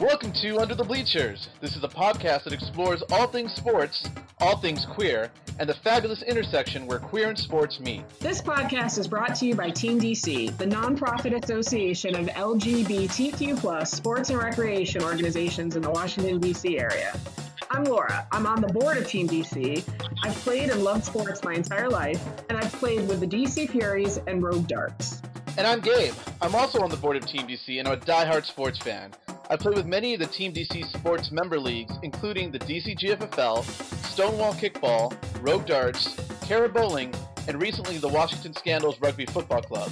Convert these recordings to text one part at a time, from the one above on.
Welcome to Under the Bleachers. This is a podcast that explores all things sports, all things queer, and the fabulous intersection where queer and sports meet. This podcast is brought to you by Team DC, the nonprofit association of LGBTQ plus sports and recreation organizations in the Washington, D.C. area. I'm Laura. I'm on the board of Team DC. I've played and loved sports my entire life, and I've played with the DC Furies and Rogue Darts. And I'm Gabe. I'm also on the board of Team DC, and I'm a die-hard sports fan. I play with many of the Team DC sports member leagues, including the DC GFFL, Stonewall Kickball, Rogue Darts, Cara Bowling, and recently the Washington Scandals Rugby Football Club.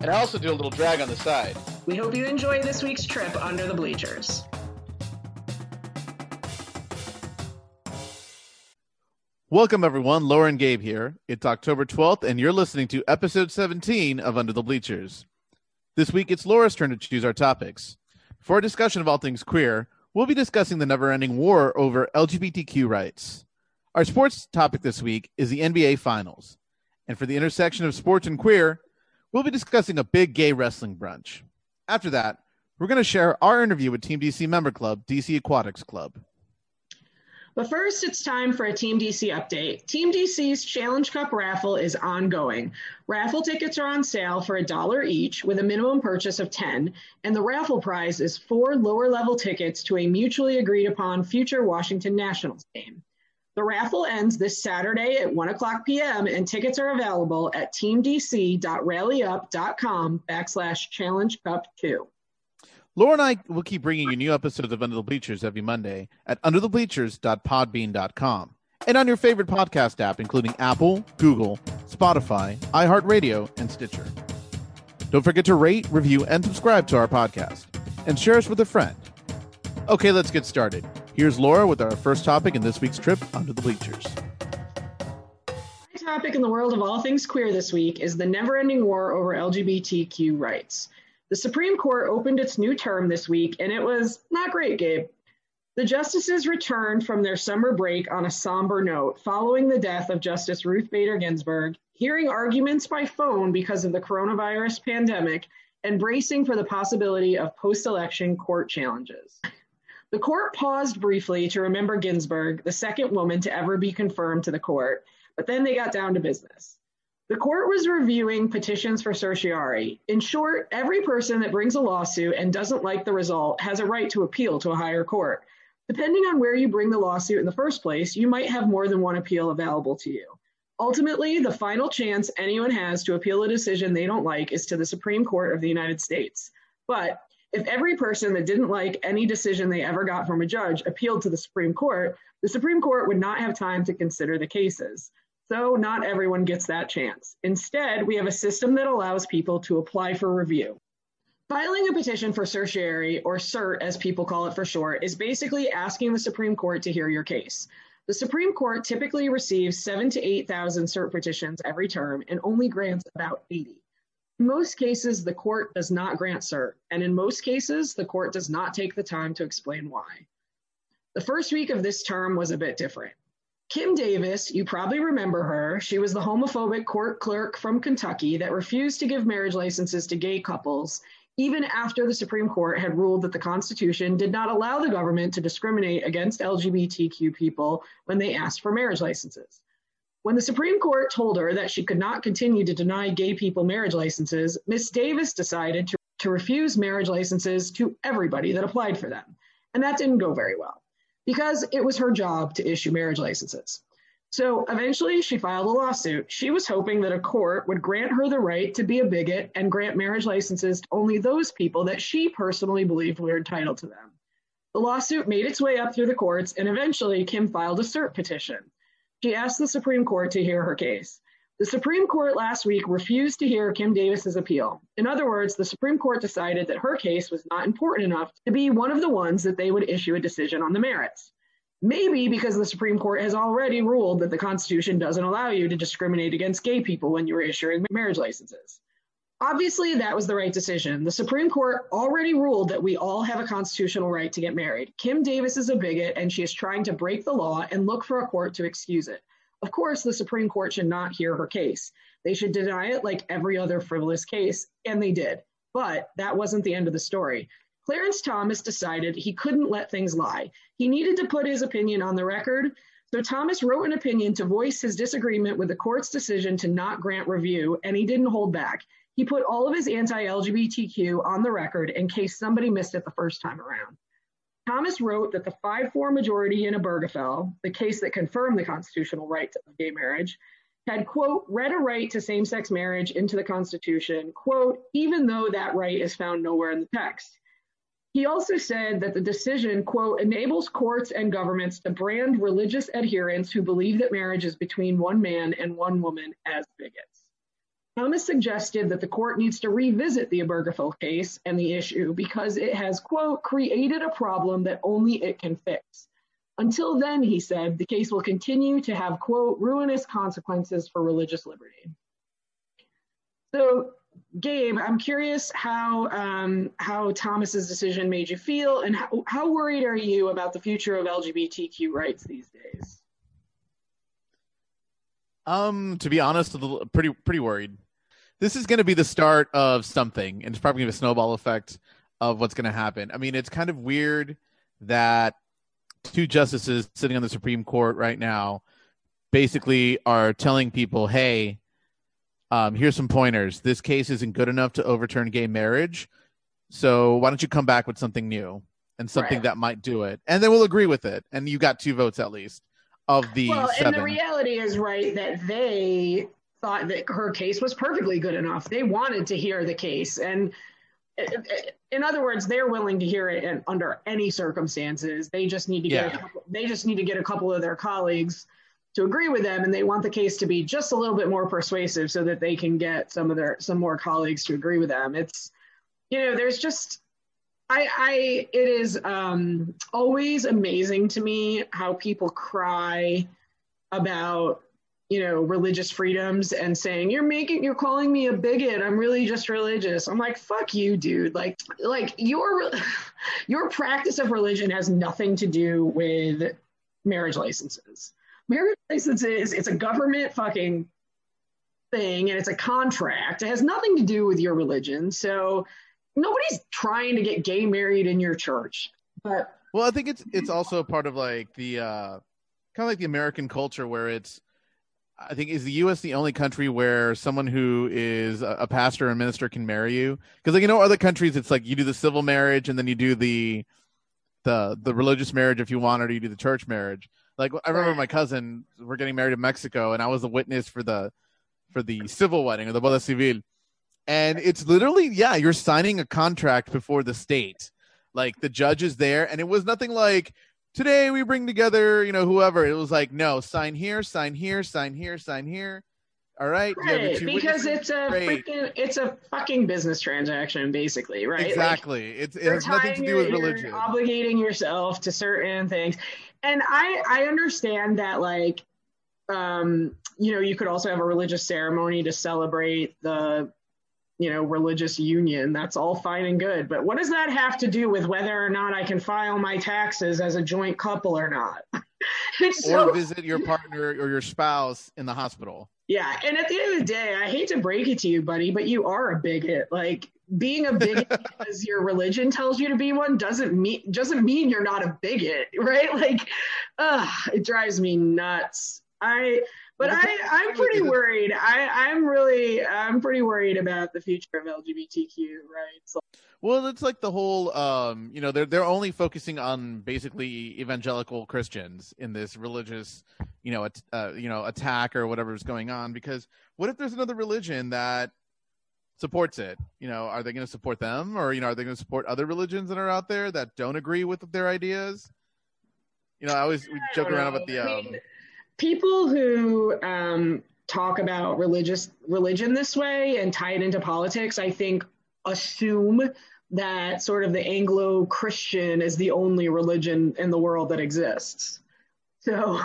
And I also do a little drag on the side. We hope you enjoy this week's trip under the bleachers. Welcome, everyone. Lauren Gabe here. It's October 12th, and you're listening to episode 17 of Under the Bleachers. This week, it's Laura's turn to choose our topics. For a discussion of all things queer, we'll be discussing the never ending war over LGBTQ rights. Our sports topic this week is the NBA Finals. And for the intersection of sports and queer, we'll be discussing a big gay wrestling brunch. After that, we're going to share our interview with Team DC member club, DC Aquatics Club. But first, it's time for a Team DC update. Team DC's Challenge Cup raffle is ongoing. Raffle tickets are on sale for a dollar each with a minimum purchase of 10, and the raffle prize is four lower level tickets to a mutually agreed upon future Washington Nationals game. The raffle ends this Saturday at 1 o'clock p.m., and tickets are available at teamdc.rallyup.com backslash challenge cup 2. Laura and I will keep bringing you new episodes of Under the Bleachers every Monday at underthebleachers.podbean.com and on your favorite podcast app, including Apple, Google, Spotify, iHeartRadio, and Stitcher. Don't forget to rate, review, and subscribe to our podcast and share us with a friend. Okay, let's get started. Here's Laura with our first topic in this week's trip Under the Bleachers. My topic in the world of all things queer this week is the never ending war over LGBTQ rights. The Supreme Court opened its new term this week, and it was not great, Gabe. The justices returned from their summer break on a somber note following the death of Justice Ruth Bader Ginsburg, hearing arguments by phone because of the coronavirus pandemic, and bracing for the possibility of post election court challenges. The court paused briefly to remember Ginsburg, the second woman to ever be confirmed to the court, but then they got down to business. The court was reviewing petitions for certiorari. In short, every person that brings a lawsuit and doesn't like the result has a right to appeal to a higher court. Depending on where you bring the lawsuit in the first place, you might have more than one appeal available to you. Ultimately, the final chance anyone has to appeal a decision they don't like is to the Supreme Court of the United States. But if every person that didn't like any decision they ever got from a judge appealed to the Supreme Court, the Supreme Court would not have time to consider the cases. So not everyone gets that chance. Instead, we have a system that allows people to apply for review. Filing a petition for certiorari, or cert as people call it for short, is basically asking the Supreme Court to hear your case. The Supreme Court typically receives seven to 8,000 cert petitions every term and only grants about 80. In most cases, the court does not grant cert, and in most cases, the court does not take the time to explain why. The first week of this term was a bit different. Kim Davis, you probably remember her. She was the homophobic court clerk from Kentucky that refused to give marriage licenses to gay couples, even after the Supreme Court had ruled that the Constitution did not allow the government to discriminate against LGBTQ people when they asked for marriage licenses. When the Supreme Court told her that she could not continue to deny gay people marriage licenses, Miss Davis decided to, to refuse marriage licenses to everybody that applied for them. And that didn't go very well because it was her job to issue marriage licenses. So eventually she filed a lawsuit. She was hoping that a court would grant her the right to be a bigot and grant marriage licenses to only those people that she personally believed were entitled to them. The lawsuit made its way up through the courts, and eventually Kim filed a cert petition. She asked the Supreme Court to hear her case. The Supreme Court last week refused to hear Kim Davis's appeal. In other words, the Supreme Court decided that her case was not important enough to be one of the ones that they would issue a decision on the merits. Maybe because the Supreme Court has already ruled that the Constitution doesn't allow you to discriminate against gay people when you're issuing marriage licenses. Obviously, that was the right decision. The Supreme Court already ruled that we all have a constitutional right to get married. Kim Davis is a bigot and she is trying to break the law and look for a court to excuse it. Of course, the Supreme Court should not hear her case. They should deny it like every other frivolous case, and they did. But that wasn't the end of the story. Clarence Thomas decided he couldn't let things lie. He needed to put his opinion on the record. So Thomas wrote an opinion to voice his disagreement with the court's decision to not grant review, and he didn't hold back. He put all of his anti LGBTQ on the record in case somebody missed it the first time around. Thomas wrote that the 5 4 majority in Obergefell, the case that confirmed the constitutional right of gay marriage, had, quote, read a right to same sex marriage into the Constitution, quote, even though that right is found nowhere in the text. He also said that the decision, quote, enables courts and governments to brand religious adherents who believe that marriage is between one man and one woman as bigots. Thomas suggested that the court needs to revisit the Obergefell case and the issue because it has, quote, created a problem that only it can fix. Until then, he said, the case will continue to have, quote, ruinous consequences for religious liberty. So, Gabe, I'm curious how um, how Thomas's decision made you feel, and how, how worried are you about the future of LGBTQ rights these days? Um, to be honest, a little, pretty pretty worried. This is going to be the start of something, and it's probably going to be a snowball effect of what's going to happen. I mean, it's kind of weird that two justices sitting on the Supreme Court right now basically are telling people, hey, um, here's some pointers. This case isn't good enough to overturn gay marriage. So why don't you come back with something new and something right. that might do it? And then we'll agree with it. And you got two votes at least of the well, seven. and the reality is right that they thought that her case was perfectly good enough. They wanted to hear the case. And in other words, they're willing to hear it under any circumstances. They just need to get yeah. couple, they just need to get a couple of their colleagues to agree with them, and they want the case to be just a little bit more persuasive so that they can get some of their some more colleagues to agree with them. It's you know, there's just I, I it is um, always amazing to me how people cry about you know religious freedoms and saying you're making you're calling me a bigot. I'm really just religious. I'm like fuck you dude. Like like your your practice of religion has nothing to do with marriage licenses. Marriage licenses it's a government fucking thing and it's a contract. It has nothing to do with your religion. So nobody's trying to get gay married in your church but well i think it's it's also part of like the uh kind of like the american culture where it's I think is the U.S. the only country where someone who is a pastor or minister can marry you? Because like you know, other countries it's like you do the civil marriage and then you do the the the religious marriage if you want, it or you do the church marriage. Like I remember my cousin, we're getting married in Mexico, and I was the witness for the for the civil wedding or the boda civil, and it's literally yeah, you're signing a contract before the state. Like the judge is there, and it was nothing like today we bring together, you know, whoever. It was like, no, sign here, sign here, sign here, sign here. All right, right because it's a freaking, it's a fucking business transaction, basically, right? Exactly. Like, it's it has nothing to do with religion. Obligating yourself to certain things, and I I understand that like, um, you know, you could also have a religious ceremony to celebrate the you know, religious union. That's all fine and good. But what does that have to do with whether or not I can file my taxes as a joint couple or not? so, or visit your partner or your spouse in the hospital. Yeah. And at the end of the day, I hate to break it to you, buddy, but you are a bigot. Like being a bigot because your religion tells you to be one doesn't mean doesn't mean you're not a bigot, right? Like, uh, it drives me nuts. I but I, I'm pretty worried. I, I'm really, I'm pretty worried about the future of LGBTQ rights. Well, it's like the whole, um, you know, they're they're only focusing on basically evangelical Christians in this religious, you know, uh, you know, attack or whatever is going on. Because what if there's another religion that supports it? You know, are they going to support them, or you know, are they going to support other religions that are out there that don't agree with their ideas? You know, I always we joke around about the. Um, I mean, people who um, talk about religious religion this way and tie it into politics, I think, assume that sort of the Anglo Christian is the only religion in the world that exists. So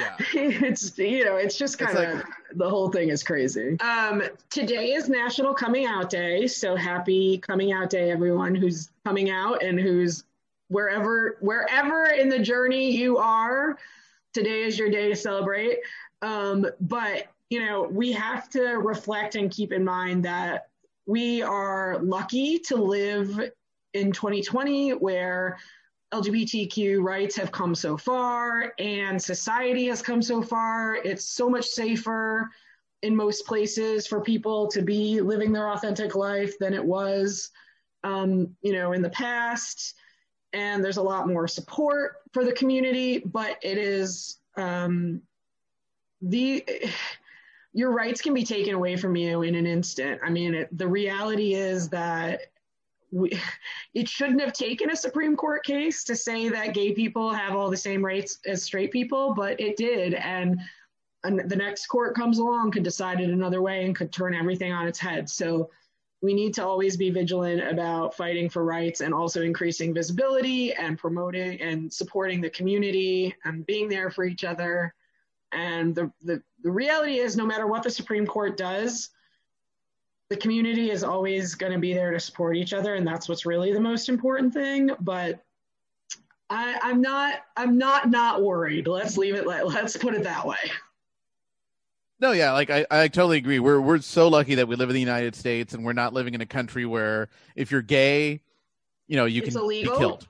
yeah. it's you know it's just kind of like, the whole thing is crazy. Um, today is National Coming Out Day, so happy Coming Out Day, everyone who's coming out and who's wherever wherever in the journey you are today is your day to celebrate. Um, but you know, we have to reflect and keep in mind that we are lucky to live in 2020 where LGBTQ rights have come so far and society has come so far. It's so much safer in most places for people to be living their authentic life than it was, um, you know, in the past. And there's a lot more support for the community, but it is um, the your rights can be taken away from you in an instant. I mean, it, the reality is that we, it shouldn't have taken a Supreme Court case to say that gay people have all the same rights as straight people, but it did. And, and the next court comes along could decide it another way and could turn everything on its head. So we need to always be vigilant about fighting for rights and also increasing visibility and promoting and supporting the community and being there for each other. And the, the, the reality is, no matter what the Supreme Court does, the community is always going to be there to support each other, and that's what's really the most important thing. But I, I'm not, I'm not not worried. Let's leave it. Let, let's put it that way. No, yeah, like I, I totally agree. We're we're so lucky that we live in the United States and we're not living in a country where if you're gay, you know, you It's can illegal? be killed.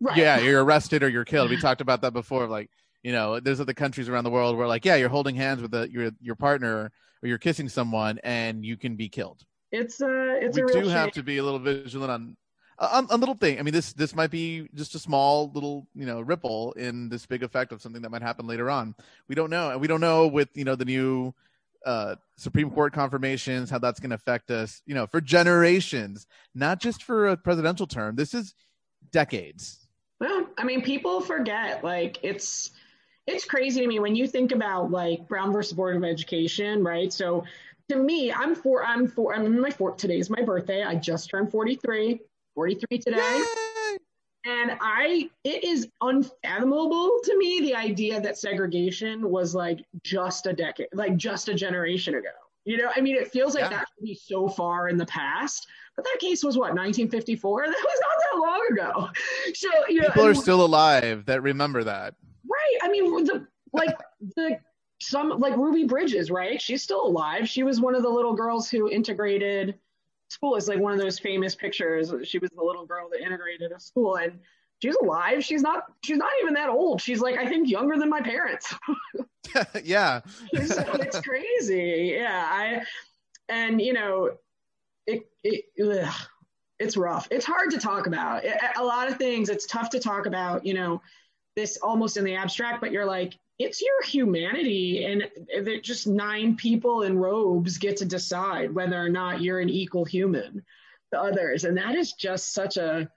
Right. Yeah, you're arrested or you're killed. We talked about that before. Like, you know, there's other countries around the world where, like, yeah, you're holding hands with a, your your partner or you're kissing someone and you can be killed. It's uh, a, it's we a do have to be a little vigilant on a, a little thing. I mean, this this might be just a small little you know ripple in this big effect of something that might happen later on. We don't know, and we don't know with you know the new uh, Supreme Court confirmations how that's going to affect us. You know, for generations, not just for a presidential term. This is decades. Well, I mean, people forget. Like, it's it's crazy to me when you think about like Brown versus Board of Education, right? So, to me, I'm four. I'm four. I'm in my four. Today's my birthday. I just turned 43. 43 today. Yay! And I, it is unfathomable to me the idea that segregation was like just a decade, like just a generation ago. You know, I mean, it feels like Yeah. that should be so far in the past, but that case was what 1954. That was not that long ago. So you know, People are still alive that remember that. right. I mean, the like the some like Ruby Bridges, right? She's still alive. She was one of the little girls who integrated school. It's like one of those famous pictures. She was the little girl that integrated a school, and she's alive. She's not. She's not even that old. She's like I think younger than my parents. yeah, it's, it's crazy. Yeah, I and you know, it it ugh, it's rough. It's hard to talk about. It, a lot of things. It's tough to talk about. You know, this almost in the abstract, but you're like, it's your humanity, and they're just nine people in robes get to decide whether or not you're an equal human to others, and that is just such a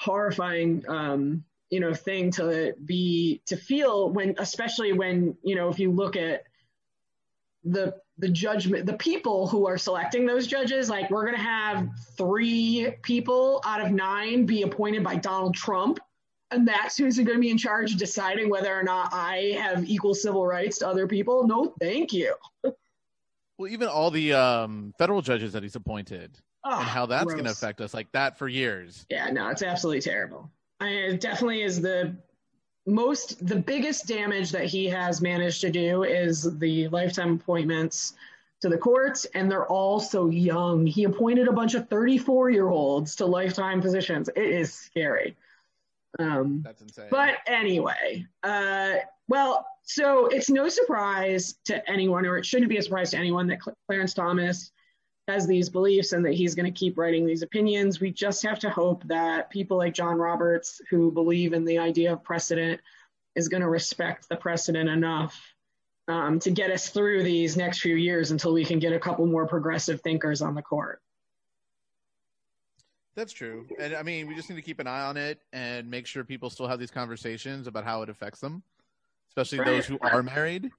horrifying um, you know thing to be to feel when especially when you know if you look at the the judgment the people who are selecting those judges like we're going to have three people out of nine be appointed by Donald Trump and that's who's going to be in charge of deciding whether or not I have equal civil rights to other people no thank you well, even all the um, federal judges that he's appointed oh, and how that's going to affect us like that for years. Yeah, no, it's absolutely terrible. I, mean, it definitely is the most, the biggest damage that he has managed to do is the lifetime appointments to the courts, and they're all so young. He appointed a bunch of 34 year olds to lifetime positions. It is scary. Um, That's insane. but anyway, uh, well, so it's no surprise to anyone, or it shouldn't be a surprise to anyone, that Cl- Clarence Thomas has these beliefs and that he's going to keep writing these opinions. We just have to hope that people like John Roberts, who believe in the idea of precedent, is going to respect the precedent enough um, to get us through these next few years until we can get a couple more progressive thinkers on the court. That's true. And I mean, we just need to keep an eye on it and make sure people still have these conversations about how it affects them, especially Right. those who are married.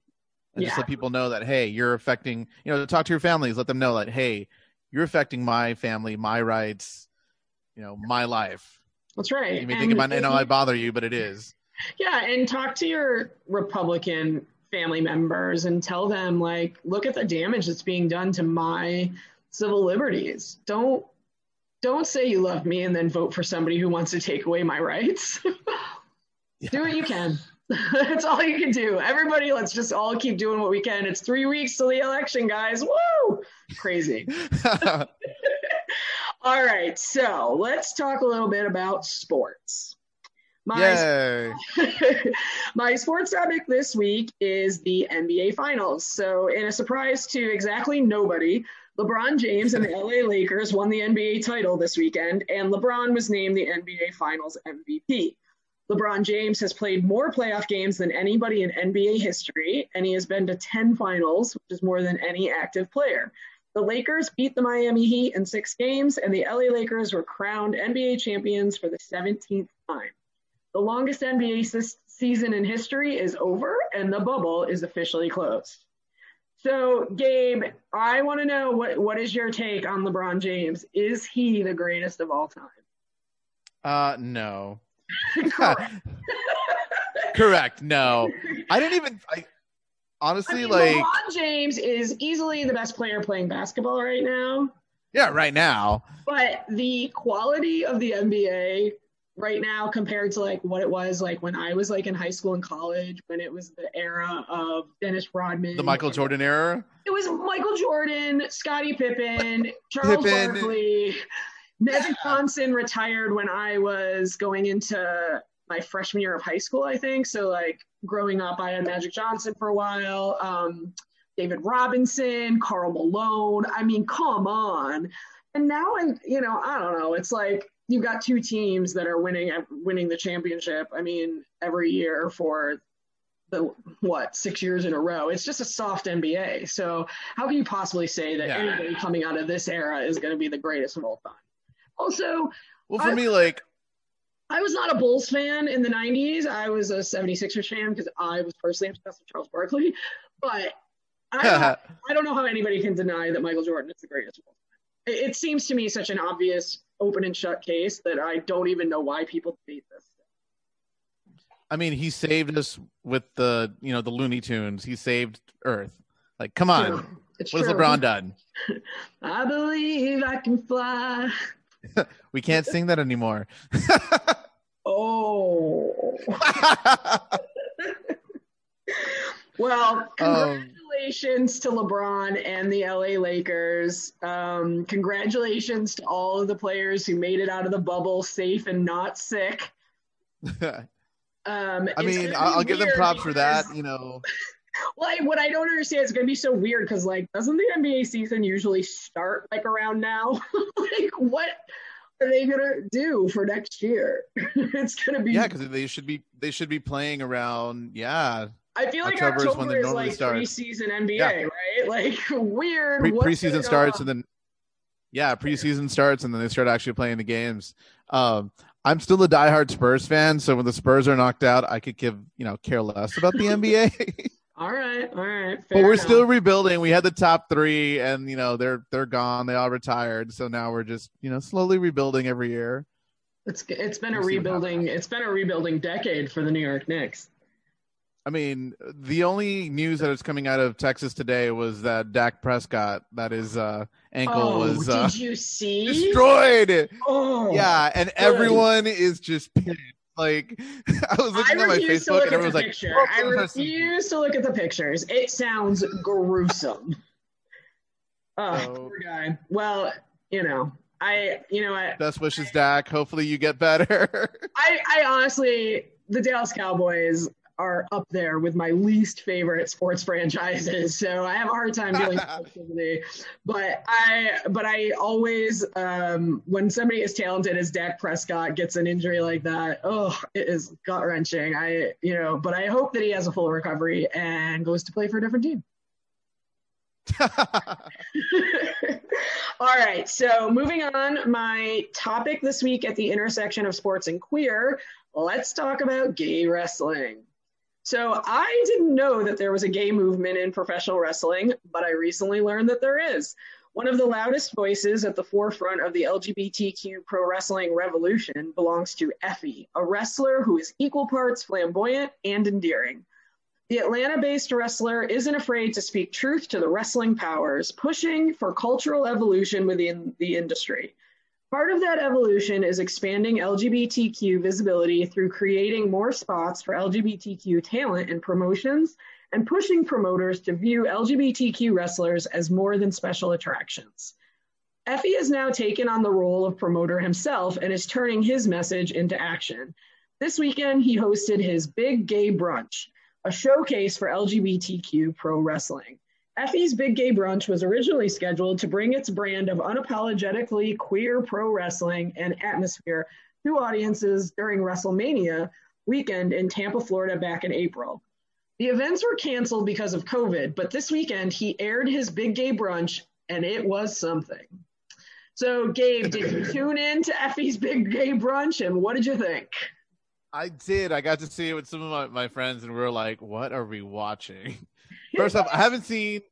And just let people know that, hey, you're affecting, you know, talk to your families, let them know that, hey, you're affecting my family, my rights, you know, my life. That's right. You may And think about, it, know, I bother you, but it is. Yeah, and talk to your Republican family members and tell them, like, look at the damage that's being done to my civil liberties. Don't don't say you love me and then vote for somebody who wants to take away my rights. Do what you can. That's all you can do. Everybody, let's just all keep doing what we can. It's three weeks till the election, guys. Woo! Crazy. All right, so let's talk a little bit about sports. My, Yay. my sports topic this week is the NBA Finals. So, in a surprise to exactly nobody, LeBron James and the LA Lakers won the NBA title this weekend, and LeBron was named the NBA Finals MVP. LeBron James has played more playoff games than anybody in NBA history, and he has been to 10 finals, which is more than any active player. The Lakers beat the Miami Heat in six games, and the LA Lakers were crowned NBA champions for the 17th time. The longest NBA season in history is over, and the bubble is officially closed. So, Gabe, I want to know what, what is your take on LeBron James? Is he the greatest of all time? Uh, no. Correct. Correct. No, I didn't even. I, honestly, I mean, like LeBron James is easily the best player playing basketball right now. Yeah, right now. But the quality of the NBA right now compared to like what it was like when I was like in high school and college when it was the era of Dennis Rodman. The Michael Jordan era? It was Michael Jordan, Scottie Pippen, Charles Pippen. Barkley. Magic Johnson retired when I was going into my freshman year of high school, I think. So like growing up, I had Magic Johnson for a while, um, David Robinson, Karl Malone. I mean, come on. And now I'm, you know, I don't know. It's like you've got two teams that are winning uh, winning the championship. I mean, every year for the what six years in a row. It's just a soft NBA. So how can you possibly say that yeah. anybody coming out of this era is going to be the greatest of all time? Also, well, for I, me, like I was not a Bulls fan in the 90s. I was a 76ers fan because I was personally obsessed with Charles Barkley. But I don't, I don't know how anybody can deny that Michael Jordan is the greatest of all time. It, it seems to me such an obvious open and shut case that I don't even know why people debate this. I mean, he saved us with the you know the Looney Tunes. He saved Earth. Like, come on, what true. has LeBron done? I believe I can fly. we can't sing that anymore. oh. Well, um, congratulations um, to LeBron and the LA Lakers. Um, congratulations to all of the players who made it out of the bubble safe and not sick. Um, I mean, I'll give them props because, for that. You know, like what I don't understand is going to be so weird because like doesn't the NBA season usually start like around now? like what are they going to do for next year? it's going to be yeah because they should be they should be playing around yeah. I feel like October, October is, when they like start. preseason NBA, yeah. right? Like weird. Pre- preseason starts and then yeah, preseason starts and then they start actually playing the games. Um, I'm still a diehard Spurs fan, so when the Spurs are knocked out, I could give you know care less about the NBA. All right, all right. but we're enough. still rebuilding. We had the top three, and you know they're they're gone. They all retired. So now we're just you know slowly rebuilding every year. It's it's been we'll a rebuilding. It's been a rebuilding decade for the New York Knicks. I mean, the only news that is coming out of Texas today was that Dak Prescott, that his uh, ankle oh, was uh, did you see destroyed. Oh, yeah, and good. everyone is just pissed. Like I was looking I at my Facebook and everyone was like, I refuse to look at the pictures. It sounds gruesome. Oh, poor guy. Well, you know, I, you know, what? best wishes, Dak. Hopefully, you get better. I, I honestly, the Dallas Cowboys are up there with my least favorite sports franchises. So I have a hard time dealing with But I but I always um, when somebody as talented as Dak Prescott gets an injury like that, oh, it is gut wrenching. I you know, but I hope that he has a full recovery and goes to play for a different team. All right, so moving on, my topic this week at the intersection of sports and queer, let's talk about gay wrestling. So I didn't know that there was a gay movement in professional wrestling, but I recently learned that there is. One of the loudest voices at the forefront of the LGBTQ pro wrestling revolution belongs to Effy, a wrestler who is equal parts flamboyant and endearing. The Atlanta based wrestler isn't afraid to speak truth to the wrestling powers, pushing for cultural evolution within the industry. Part of that evolution is expanding LGBTQ visibility through creating more spots for LGBTQ talent and promotions and pushing promoters to view LGBTQ wrestlers as more than special attractions. Effy has now taken on the role of promoter himself and is turning his message into action. This weekend, he hosted his Big Gay Brunch, a showcase for LGBTQ pro wrestling. Effy's Big Gay Brunch was originally scheduled to bring its brand of unapologetically queer pro wrestling and atmosphere to audiences during WrestleMania weekend in Tampa, Florida back in April. The events were canceled because of COVID, but this weekend he aired his Big Gay Brunch and it was something. So, Gabe, did you tune in to Effy's Big Gay Brunch and what did you think? I did. I got to see it with some of my, my friends, and we are like, what are we watching? First off, I haven't seen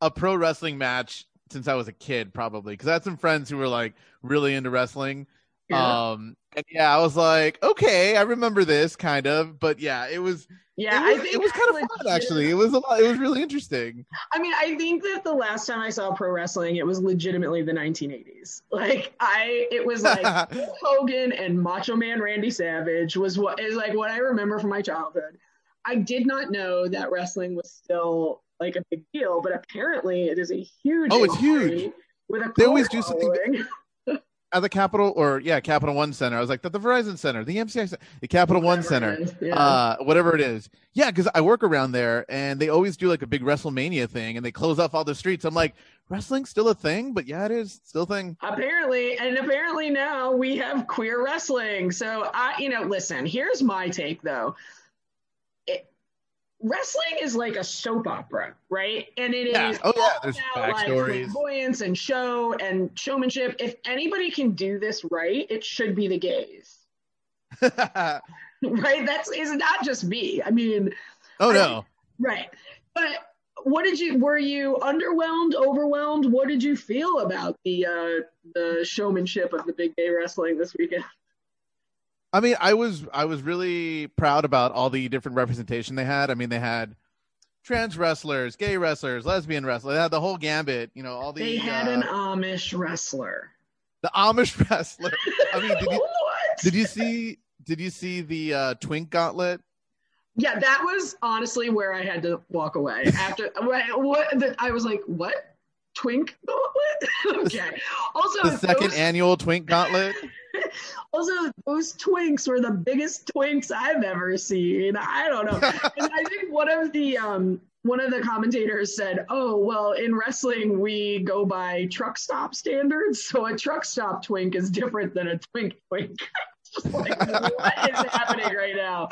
a pro wrestling match since I was a kid, probably, because I had some friends who were like really into wrestling. Yeah. Um, and yeah, I was like, okay, I remember this kind of, but yeah, it was. Yeah, it was, I think it was kind of fun actually. It was a lot. It was really interesting. I mean, I think that the last time I saw pro wrestling, it was legitimately the 1980s. Like I, it was like Hogan and Macho Man Randy Savage was what is like what I remember from my childhood. I did not know that wrestling was still like a big deal, but apparently it is a huge. Oh, it's huge. With a they always do something at the Capital or yeah, Capital One Center. I was like, at the Verizon Center, the MCI, Center, the Capital whatever One Center, yeah. uh, whatever it is. Yeah, because I work around there, and they always do like a big WrestleMania thing, and they close off all the streets. I'm like, wrestling's still a thing, but yeah, it is still a thing. Apparently, and apparently now we have queer wrestling. So I, you know, listen. Here's my take though wrestling is like a soap opera, right? And it yeah. is oh yeah, there's backstories, like flamboyance and show and showmanship. If anybody can do this right, it should be the gays. right? That's is not just me. I mean, oh no, right? But what did you? Were you underwhelmed, overwhelmed? What did you feel about the uh, the showmanship of the big gay wrestling this weekend? I mean, I was I was really proud about all the different representation they had. I mean, they had trans wrestlers, gay wrestlers, lesbian wrestlers. They had the whole gambit. You know, all the. They had uh, an Amish wrestler. The Amish wrestler. I mean, did you, did you see? Did you see the uh, Twink Gauntlet? Yeah, that was honestly where I had to walk away after. what, the, I was like, what? Twink Gauntlet? okay. Also, the second those... annual Twink Gauntlet. also, those twinks were the biggest twinks I've ever seen. I don't know. and I think one of the um, one of the commentators said, "Oh, well, in wrestling we go by truck stop standards, so a truck stop twink is different than a twink twink." like, what is happening right now?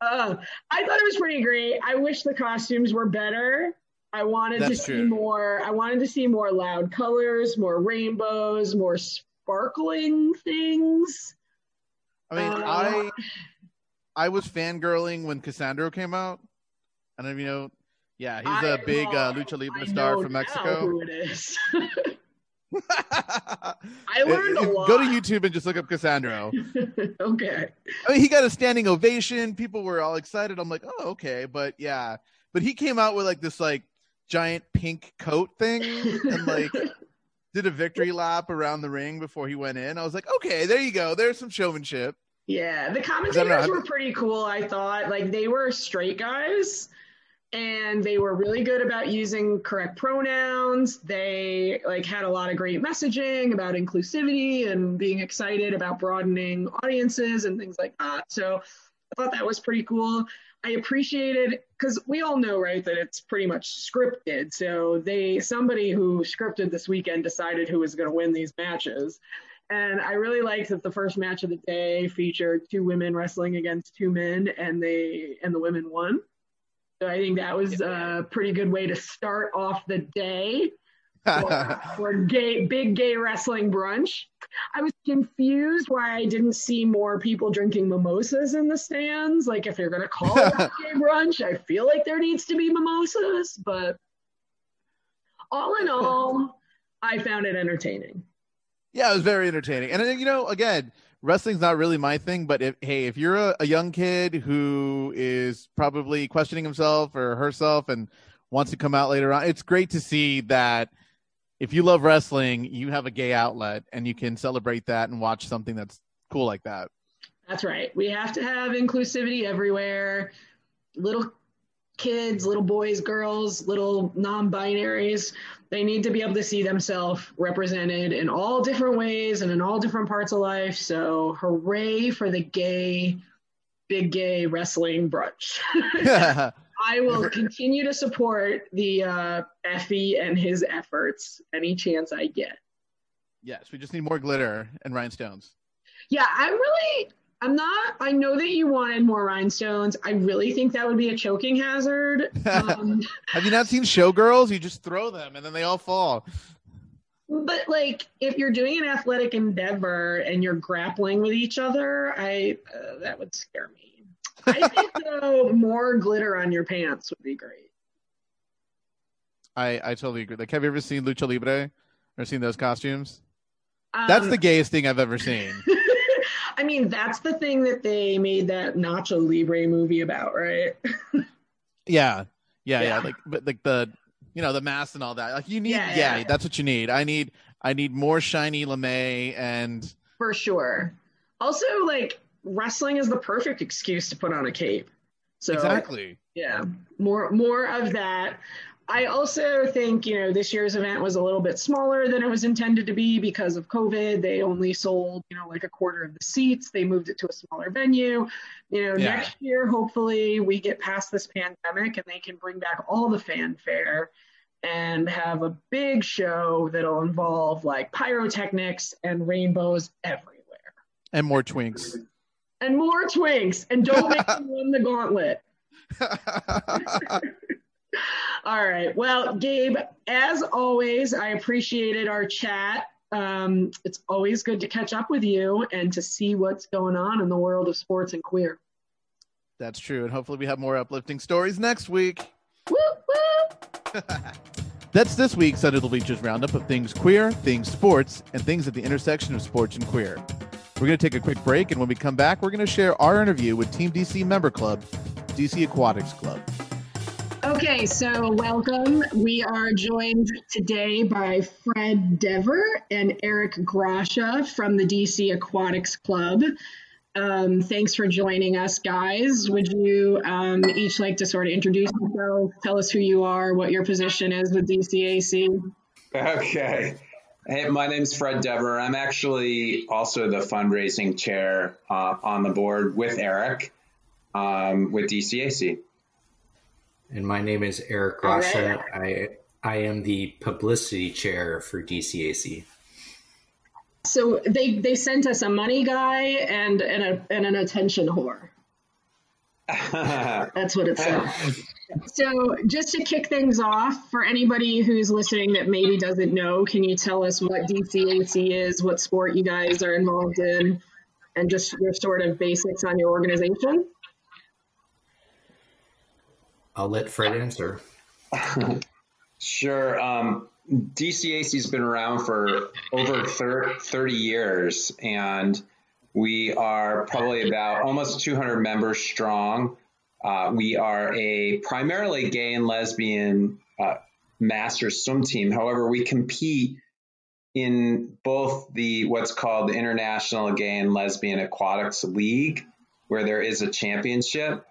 Uh, I thought it was pretty great. I wish the costumes were better. I wanted That's to true. see more. I wanted to see more loud colors, more rainbows, more sparkling things. I mean, uh, I I was fangirling when Cassandro came out. I don't even know. Yeah, he's I, a big uh, lucha libre star from Mexico. Who it is? I learned a lot. Go to YouTube and just look up Cassandro. okay. I mean, he got a standing ovation. People were all excited. I'm like, oh, okay, but yeah, but he came out with like this like giant pink coat thing and like did a victory lap around the ring before he went in. I was like, okay, there you go. There's some showmanship. Yeah, the commentators were pretty cool. I thought like they were straight guys, and they were really good about using correct pronouns. They like had a lot of great messaging about inclusivity and being excited about broadening audiences and things like that. So I thought that was pretty cool. I appreciated because we all know, right, that it's pretty much scripted. So they somebody who scripted this weekend decided who was going to win these matches. And I really liked that the first match of the day featured two women wrestling against two men, and they and the women won. So I think that was a pretty good way to start off the day for, for gay big gay wrestling brunch. I was confused why I didn't see more people drinking mimosas in the stands. Like if you're gonna call it a gay brunch, I feel like there needs to be mimosas. But all in all, I found it entertaining. Yeah, it was very entertaining. And you know, again, wrestling's not really my thing, but if hey, if you're a, a young kid who is probably questioning himself or herself and wants to come out later on, it's great to see that if you love wrestling, you have a gay outlet and you can celebrate that and watch something that's cool like that. That's right. We have to have inclusivity everywhere. Little kids, little boys, girls, little non-binaries. They need to be able to see themselves represented in all different ways and in all different parts of life. So, hooray for the gay, big gay wrestling brunch. I will continue to support the uh, Effy and his efforts any chance I get. Yes, we just need more glitter and rhinestones. Yeah, I really, I'm not. I know that you wanted more rhinestones. I really think that would be a choking hazard. Um, Have you not seen Showgirls? You just throw them and then they all fall. But like, if you're doing an athletic endeavor and you're grappling with each other, I uh, that would scare me. I think though more glitter on your pants would be great. I I totally agree. Like, have you ever seen Lucha Libre or seen those costumes? Um, That's the gayest thing I've ever seen. I mean, that's the thing that they made that Nacho Libre movie about, right? yeah. yeah. Yeah, yeah, Like but like the you know, the mask and all that. Like you need yeah, yeah, yeah. that's what you need. I need I need more shiny lamé and For sure. Also, like wrestling is the perfect excuse to put on a cape. So Exactly. Yeah. More more of that. I also think, you know, this year's event was a little bit smaller than it was intended to be because of COVID. They only sold, you know, like a quarter of the seats. They moved it to a smaller venue. You know, yeah. next year, hopefully, we get past this pandemic and they can bring back all the fanfare and have a big show that'll involve like pyrotechnics and rainbows everywhere. And more twinks. And more twinks. And don't make them win the gauntlet. All right. Well, Gabe, as always, I appreciated our chat. Um, it's always good to catch up with you and to see what's going on in the world of sports and queer. That's true. And hopefully, we have more uplifting stories next week. Woo. That's this week's Under the Bleachers roundup of things queer, things sports, and things at the intersection of sports and queer. We're going to take a quick break, and when we come back, we're going to share our interview with Team DC member club, DC Aquatics Club. Okay, so welcome. We are joined today by Fred Dever and Eric Grasha from the DC Aquatics Club. Um, thanks for joining us, guys. Would you um, each like to sort of introduce yourself, tell us who you are, what your position is with DCAC? Okay. Hey, my name's Fred Dever. I'm actually also the fundraising chair uh, on the board with Eric um, with DCAC and my name is Eric Grasha. Right. I I am the publicity chair for DCAC. So they they sent us a money guy and and a and an attention whore. That's what it says. So, just to kick things off, for anybody who's listening that maybe doesn't know, can you tell us what DCAC is, what sport you guys are involved in, and just your sort of basics on your organization? I'll let Fred answer. sure. Um, DCAC has been around for over 30 years, and we are probably about almost 200 members strong. Uh, we are a primarily gay and lesbian uh, masters swim team. However, we compete in both the what's called the International Gay and Lesbian Aquatics League, where there is a championship,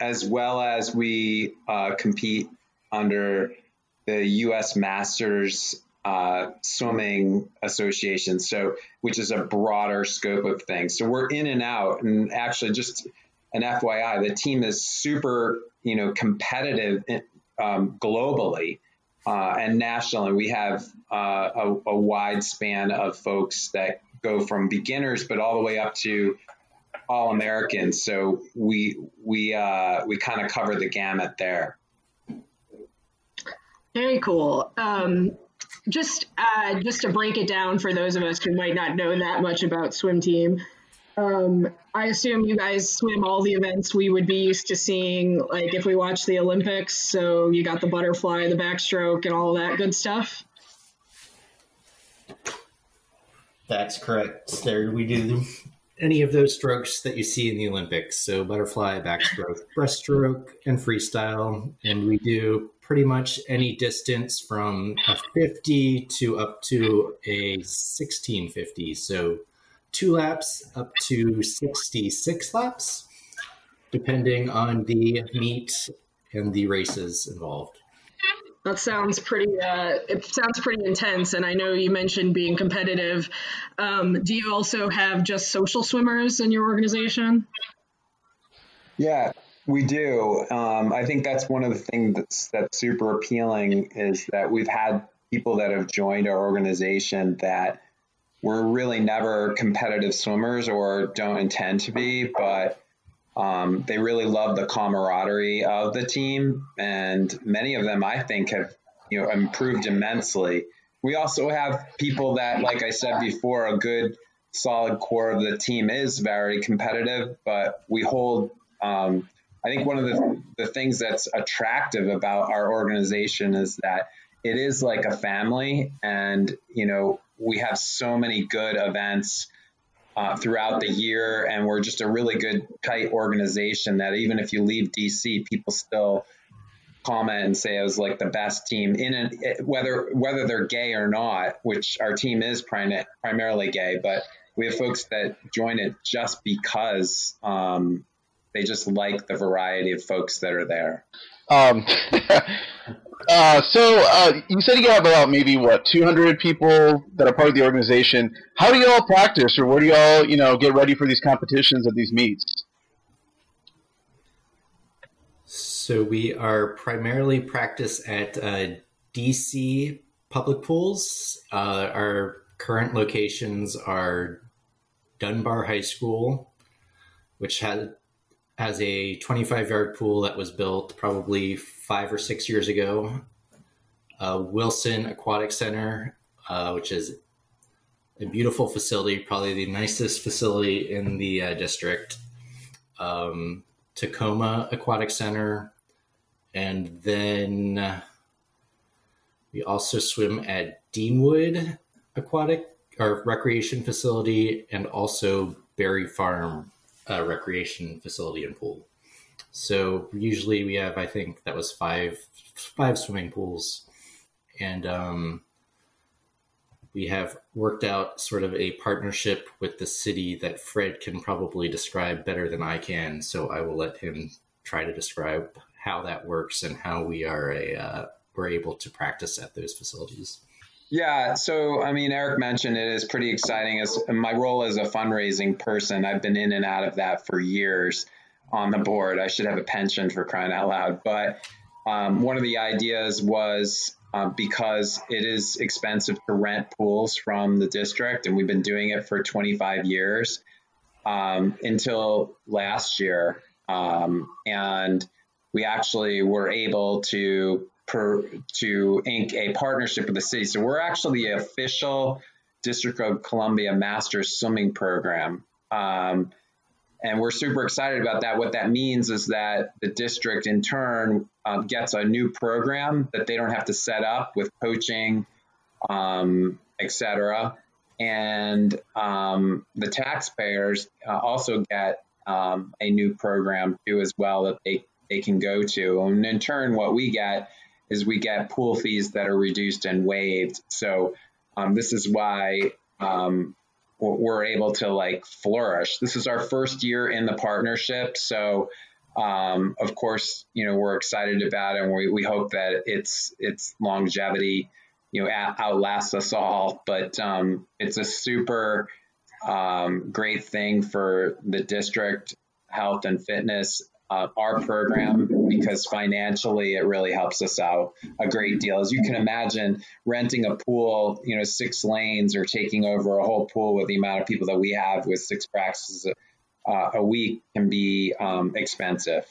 as well as we uh, compete under the U.S. Masters uh, Swimming Association, so which is a broader scope of things. So we're in and out, and actually, just an FYI, the team is super, you know, competitive um, globally uh, and nationally. We have uh, a, a wide span of folks that go from beginners, but all the way up to all Americans, so we we uh, we kind of cover the gamut there. Very cool. Um, just uh, just to break it down for those of us who might not know that much about swim team. Um, I assume you guys swim all the events we would be used to seeing, like if we watch the Olympics. So you got the butterfly, the backstroke, and all that good stuff. That's correct. There we do any of those strokes that you see in the Olympics. So butterfly, backstroke, breaststroke, and freestyle. And we do pretty much any distance from a 50 to up to a 1650. So two laps up to 66 laps, depending on the meet and the races involved. That sounds pretty. Uh, it sounds pretty intense, and I know you mentioned being competitive. Um, do you also have just social swimmers in your organization? Yeah, we do. Um, I think that's one of the things that's that's super appealing is that we've had people that have joined our organization that were really never competitive swimmers or don't intend to be, but um, they really love the camaraderie of the team, and many of them, I think, have you know improved immensely. We also have people that, like I said before, a good solid core of the team is very competitive, but we hold. Um, I think one of the, the things that's attractive about our organization is that it is like a family, and you know we have so many good events uh, throughout the year, and we're just a really good, tight organization that even if you leave DC, people still comment and say it was like the best team in an, whether whether they're gay or not, which our team is prim- primarily gay, but we have folks that join it just because um, they just like the variety of folks that are there. Um, Uh, so uh, you said you have about maybe what 200 people that are part of the organization. How do you all practice, or where do you all you know get ready for these competitions at these meets? So we are primarily practice at uh, DC public pools. Uh, our current locations are Dunbar High School, which has has a 25 yard pool that was built probably five or six years ago. Uh, Wilson Aquatic Center, uh, which is a beautiful facility, probably the nicest facility in the uh, district. Um, Tacoma Aquatic Center, and then we also swim at Deanwood Aquatic or Recreation Facility, and also Barry Farm uh, Recreation Facility and Pool. So usually we have, I think that was five five swimming pools, and um, we have worked out sort of a partnership with the city that Fred can probably describe better than I can. So I will let him try to describe how that works and how we are a uh, we're able to practice at those facilities. Yeah, so I mean, Eric mentioned it is pretty exciting. As my role as a fundraising person, I've been in and out of that for years on the board. I should have a pension for crying out loud. But um, one of the ideas was uh, because it is expensive to rent pools from the district, and we've been doing it for 25 years um, until last year. Um, and we actually were able to per, to ink a partnership with the city. So we're actually the official District of Columbia Master Swimming Program. Um, and we're super excited about that. What that means is that the district, in turn, um, gets a new program that they don't have to set up with coaching, um, et cetera. And um, the taxpayers uh, also get um, a new program too, as well, that they, they can go to. And in turn, what we get is we get pool fees that are reduced and waived. So um, this is why um, we're able to like flourish. This is our first year in the partnership, so um, of course, you know we're excited about it, and we, we hope that its its longevity, you know, outlasts us all. But um, it's a super um, great thing for the district health and fitness uh, our program because financially it really helps us out a great deal. As you can imagine, renting a pool, you know, six lanes or taking over a whole pool with the amount of people that we have with six practices uh, a week can be um, expensive.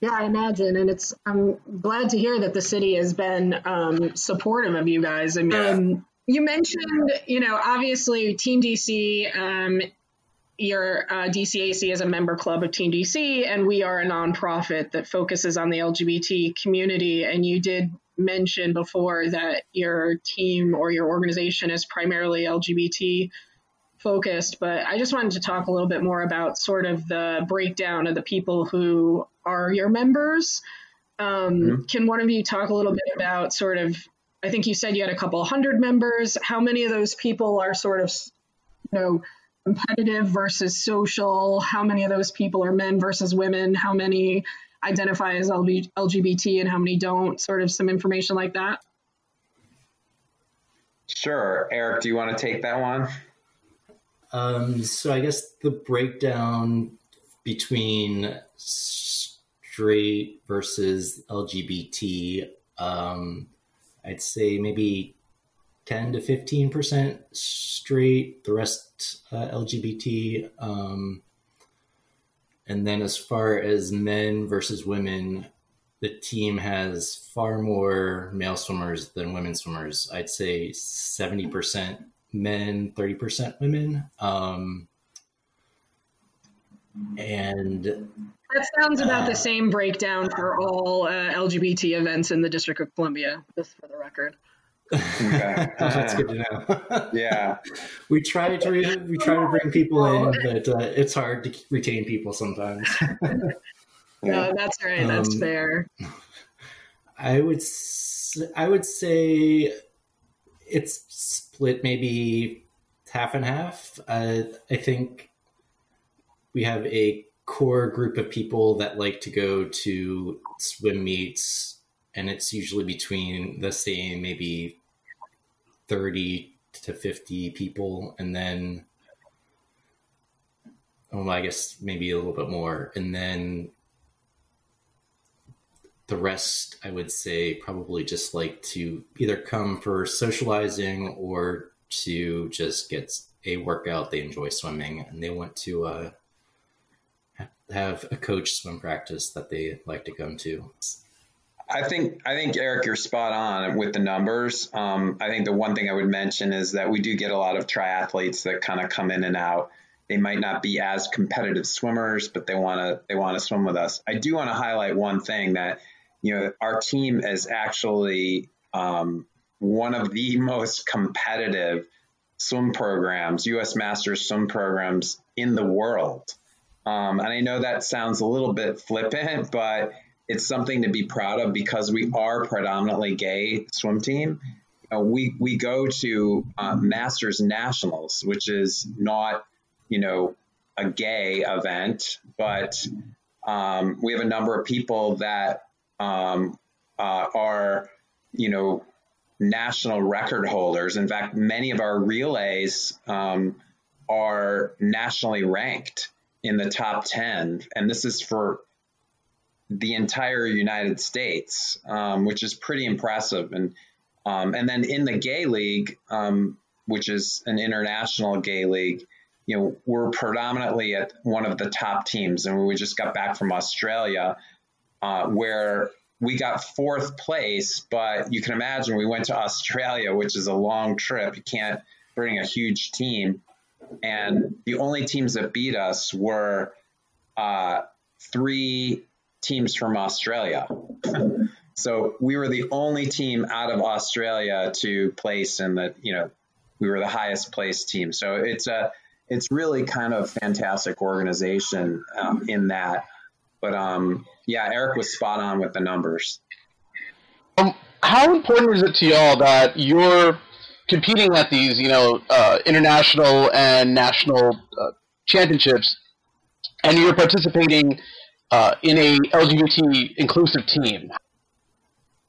Yeah, I imagine, and it's. I'm glad to hear that the city has been um, supportive of you guys. I mean, um, you mentioned, you know, obviously Team DC um, your uh, DCAC is a member club of Team DC, and we are a nonprofit that focuses on the LGBT community. And you did mention before that your team or your organization is primarily LGBT focused, but I just wanted to talk a little bit more about sort of the breakdown of the people who are your members. Um, mm-hmm. Can one of you talk a little bit about sort of? I think you said you had a couple hundred members. How many of those people are sort of, you know, competitive versus social? How many of those people are men versus women? How many identify as LGBT and how many don't, sort of some information like that? Sure. Eric, do you want to take that one? Um, so I guess the breakdown between straight versus LGBT, um, I'd say maybe 10 to 15% straight, the rest uh, LGBT. Um, and then as far as men versus women, the team has far more male swimmers than women swimmers. I'd say 70% men, 30% women. Um, and that sounds about uh, the same breakdown for all uh, LGBT events in the District of Columbia, just for the record. Okay. That's good to know. yeah, we try to re- we try to bring people in, but uh, it's hard to retain people sometimes. no, that's right. That's um, fair. I would I would say it's split maybe half and half. Uh, I think we have a core group of people that like to go to swim meets, and it's usually between the same maybe 30 to 50 people. And then, oh, I guess maybe a little bit more. And then the rest, I would say, probably just like to either come for socializing or to just get a workout. They enjoy swimming and they want to uh, have a coach swim practice that they like to come to. I think I think Eric, you're spot on with the numbers. Um, I think the one thing I would mention is that we do get a lot of triathletes that kind of come in and out. They might not be as competitive swimmers, but they want to they want to swim with us. I do want to highlight one thing that you know our team is actually um, one of the most competitive swim programs, U.S. Masters swim programs in the world. Um, and I know that sounds a little bit flippant, but it's something to be proud of because we are predominantly gay swim team. Uh, we we go to uh, Masters Nationals, which is not you know a gay event, but um, we have a number of people that um, uh, are you know national record holders. In fact, many of our relays um, are nationally ranked in the top 10. And this is for the entire United States, um, which is pretty impressive. And um, and then in the gay league, um, which is an international gay league, you know, we're predominantly at one of the top teams, and we just got back from Australia, uh, where we got fourth place. But you can imagine we went to Australia, which is a long trip. You can't bring a huge team, and the only teams that beat us were uh, three teams from Australia. so we were the only team out of Australia to place in the, you know, we were the highest placed team. So it's a, it's really kind of fantastic organization um, in that. But um, yeah, Eric was spot on with the numbers. Um, how important is it to y'all that you're competing at these, you know, uh, international and national uh, championships, and you're participating uh, in a LGBT inclusive team?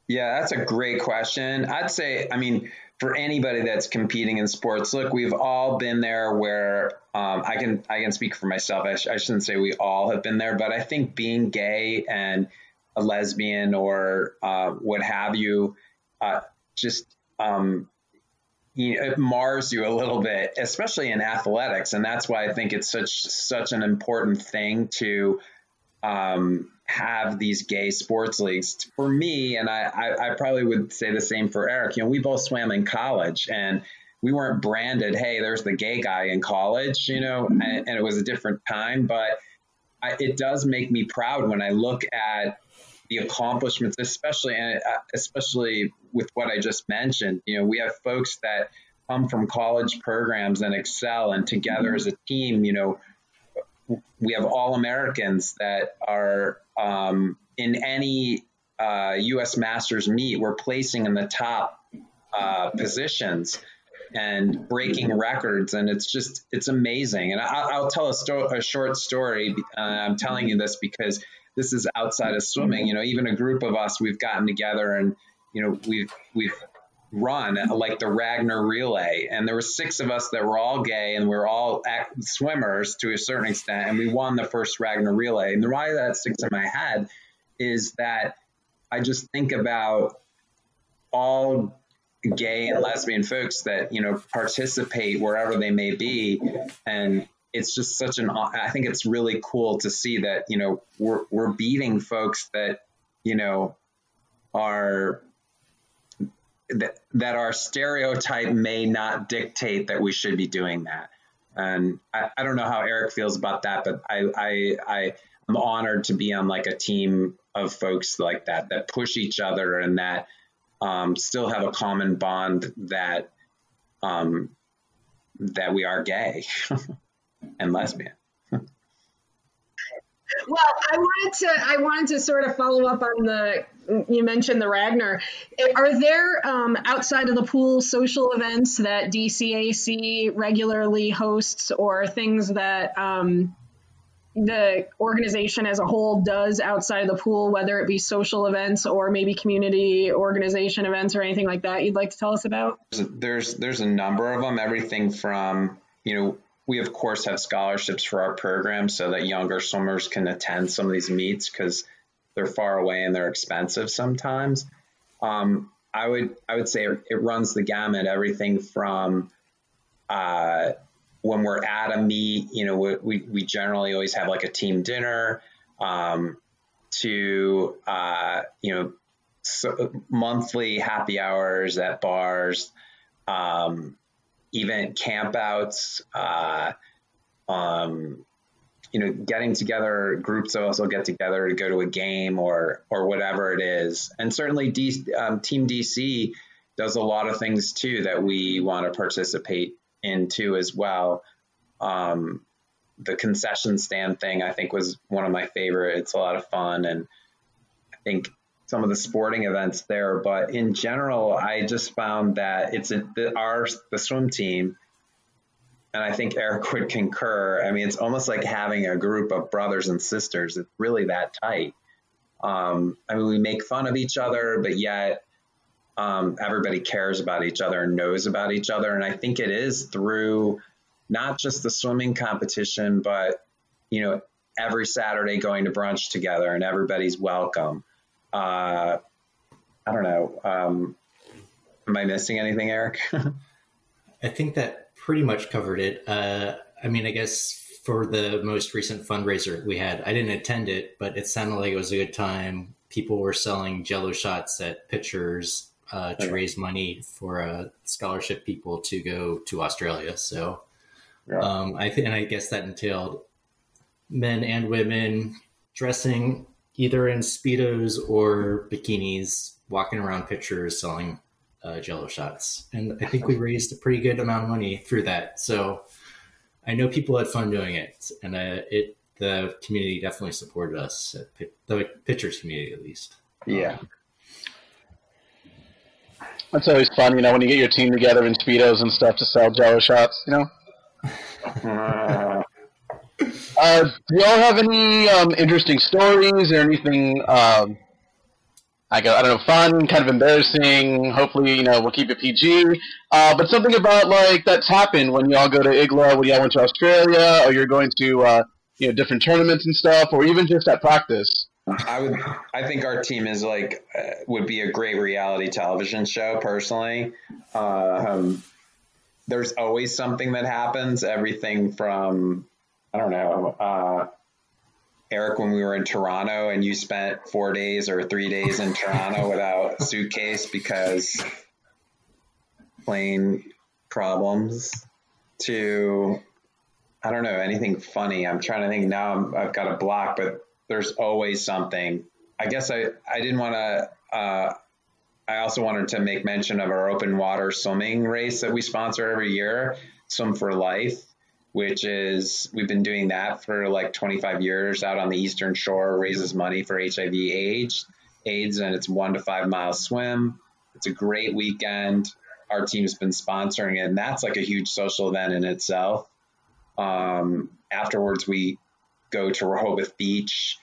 Yeah, that's a great question. I'd say, I mean, for anybody that's competing in sports, look, we've all been there. Where um, I can I can speak for myself. I, sh- I, shouldn't say we all have been there, but I think being gay and a lesbian or uh, what have you, uh, just um, you know, it mars you a little bit, especially in athletics, and that's why I think it's such such an important thing to um, have these gay sports leagues. For me, and I, I, I probably would say the same for Eric. You know, we both swam in college, and we weren't branded. Hey, there's the gay guy in college, you know, and, and it was a different time, but I, it does make me proud when I look at the accomplishments, especially and uh, especially with what I just mentioned. You know, we have folks that come from college programs and excel, and together as a team, you know, we have all Americans that are um, in any uh, U.S. Masters meet. We're placing in the top uh, positions and breaking records, and it's just it's amazing. And I, will tell a, sto- a, short story. Uh, I'm telling you this because this is outside of swimming. You know, even a group of us, we've gotten together and you know we've we've run like the Ragnar Relay, and there were six of us that were all gay and we are all swimmers to a certain extent, and we won the first Ragnar Relay. And the why that sticks in my head is that I just think about all gay and lesbian folks that you know participate wherever they may be and it's just such an i think it's really cool to see that you know we're, we're beating folks that you know are that, our stereotype may not dictate that we should be doing that. And I, I don't know how Eric feels about that, but I, I, I am honored to be on like a team of folks like that, that push each other and that um, still have a common bond that, um, that we are gay and lesbian well, I wanted to I wanted to sort of follow up on the you mentioned the Ragnar. Are there um, outside of the pool social events that DCAC regularly hosts, or things that um, the organization as a whole does outside of the pool, whether it be social events or maybe community organization events or anything like that? You'd like to tell us about? There's there's a number of them. Everything from you know we of course have scholarships for our program so that younger swimmers can attend some of these meets because they're far away and they're expensive sometimes. Um, I would I would say it runs the gamut, everything from uh, when we're at a meet, you know, we, we generally always have like a team dinner um, to uh, you know so monthly happy hours at bars. Um, event campouts, uh, um, you know, getting together groups of us will get together to go to a game or or whatever it is. And certainly, D, um, Team DC does a lot of things too that we want to participate in too as well. Um, the concession stand thing I think was one of my favorite. It's a lot of fun, and I think some of the sporting events there. But in general, I just found that it's a, the, our the swim team, and I think Eric would concur. I mean, it's almost like having a group of brothers and sisters. It's really that tight. Um, I mean, we make fun of each other, but yet um, everybody cares about each other and knows about each other. And I think it is through not just the swimming competition, but you know, every Saturday going to brunch together and everybody's welcome uh, I don't know. Um, am I missing anything, Eric? I think that pretty much covered it. Uh, I mean, I guess for the most recent fundraiser we had, I didn't attend it, but it sounded like it was a good time. People were selling Jello shots at pitchers uh, to okay. raise money for uh, scholarship people to go to Australia. So, yeah. um, I think, and I guess that entailed men and women dressing either in speedos or bikinis, walking around Pitchers selling uh, Jello shots, and I think we raised a pretty good amount of money through that. So I know people had fun doing it, and uh, it the community definitely supported us, the pitchers community at least. Yeah. That's always fun, you know, when you get your team together in speedos and stuff to sell Jello shots, you know. Uh, do y'all have any um, interesting stories or anything? Um, I go, I don't know, fun, kind of embarrassing. Hopefully, you know, we'll keep it PG. Uh, but something about like that's happened when y'all go to IGLA, when y'all went to Australia, or you're going to uh, you know different tournaments and stuff, or even just at practice. I would, I think our team is like uh, would be a great reality television show. Personally, um, there's always something that happens. Everything from I don't know, uh, Eric, when we were in Toronto and you spent four days or three days in Toronto without a suitcase because plane problems to, I don't know, anything funny. I'm trying to think now i have got a block, but there's always something. I guess I, I didn't want to, uh, I also wanted to make mention of our open water swimming race that we sponsor every year, Swim for Life which is we've been doing that for like 25 years out on the eastern shore raises money for hiv aids aids and it's one to five mile swim it's a great weekend our team's been sponsoring it and that's like a huge social event in itself um, afterwards we go to rehoboth beach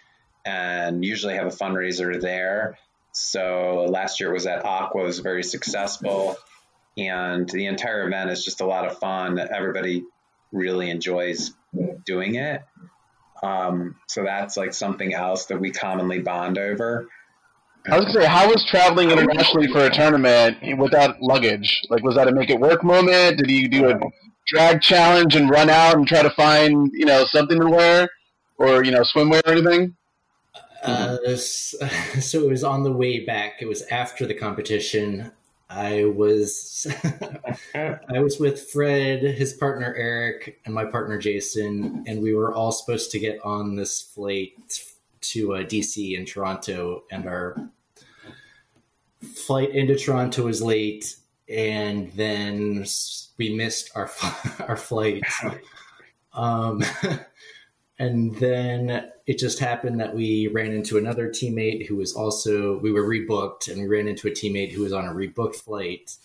and usually have a fundraiser there. So last year it was at Aqua, was very successful, and the entire event is just a lot of fun. Everybody really enjoys doing it. Um, so that's like something else that we commonly bond over. I was gonna say, how was traveling internationally for a tournament without luggage? Like, was that a make it work moment? Did you do a drag challenge and run out and try to find, you know, something to wear, or you know, swimwear or anything? Uh, so it was on the way back. It was after the competition. I was I was with Fred, his partner Eric, and my partner Jason, and we were all supposed to get on this flight to uh, DC and Toronto, and our flight into Toronto was late, and then we missed our our flight. Um, and then it just happened that we ran into another teammate who was also we were rebooked, and we ran into a teammate who was on a rebooked flight,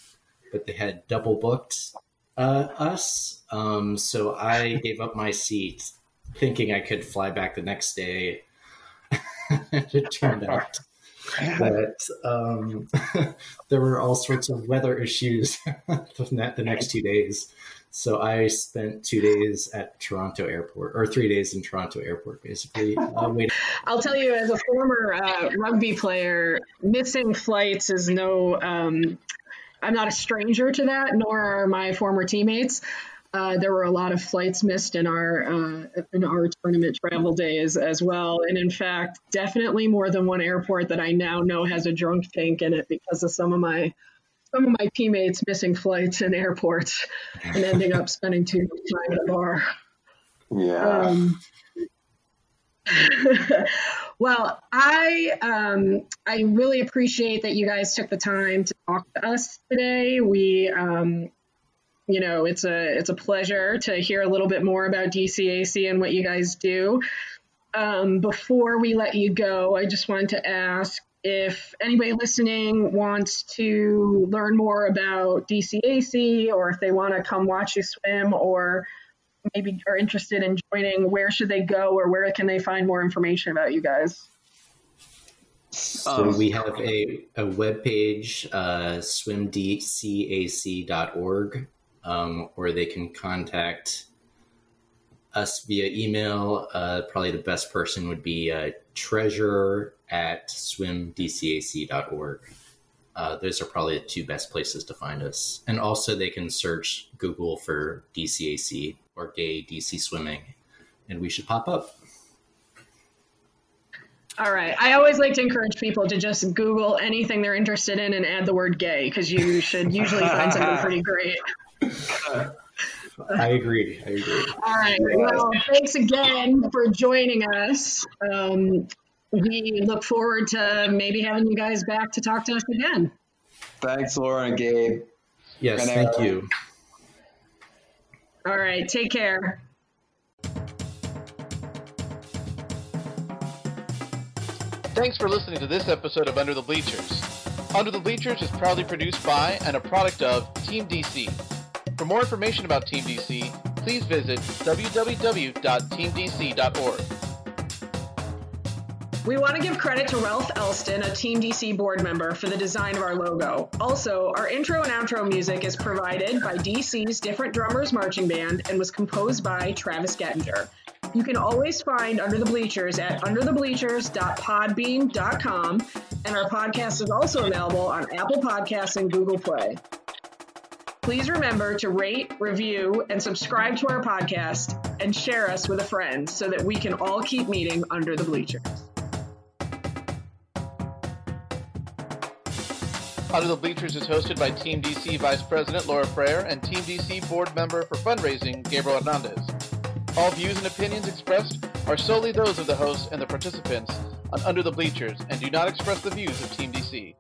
but they had double booked uh, us. Um, so I gave up my seat, thinking I could fly back the next day it turned out that um, there were all sorts of weather issues the next two days. So I spent two days at Toronto Airport, or three days in Toronto Airport, basically. Uh, waiting. I'll tell you, as a former uh, rugby player, missing flights is no. Um, I'm not a stranger to that, nor are my former teammates. Uh, there were a lot of flights missed in our uh, in our tournament travel days as well, and in fact, definitely more than one airport that I now know has a drunk tank in it because of some of my some of my teammates missing flights in airports and ending up spending too much time at a bar. Yeah. Um, well, I um, I really appreciate that you guys took the time to talk to us today. We um, you know, it's a it's a pleasure to hear a little bit more about DCAC and what you guys do. Um, before we let you go, I just wanted to ask if anybody listening wants to learn more about DCAC or if they want to come watch you swim or maybe are interested in joining, where should they go or where can they find more information about you guys? So um, we have a, a webpage, uh, swimdcac.org um, or they can contact us via email. Uh, probably the best person would be uh, treasurer at swimdcac.org. Uh, those are probably the two best places to find us. And also, they can search Google for DCAC or gay DC swimming, and we should pop up. All right. I always like to encourage people to just Google anything they're interested in and add the word gay because you should usually find something pretty great. I agree. I agree. All right. Well, thanks again for joining us. Um, we look forward to maybe having you guys back to talk to us again. Thanks, Laura and Gabe. Yes, thank you. All right. Take care. Thanks for listening to this episode of Under the Bleachers. Under the Bleachers is proudly produced by and a product of Team DC. For more information about Team DC, please visit www.teamdc.org. We want to give credit to Ralph Elston, a Team DC board member, for the design of our logo. Also, our intro and outro music is provided by DC's Different Drummers Marching Band and was composed by Travis Gettinger. You can always find Under the Bleachers at underthebleachers.podbean.com, and our podcast is also available on Apple Podcasts and Google Play. Please remember to rate, review, and subscribe to our podcast and share us with a friend so that we can all keep meeting under the bleachers. Under the Bleachers is hosted by Team DC Vice President Laura Frere and Team DC Board Member for Fundraising Gabriel Hernandez. All views and opinions expressed are solely those of the hosts and the participants on Under the Bleachers and do not express the views of Team DC.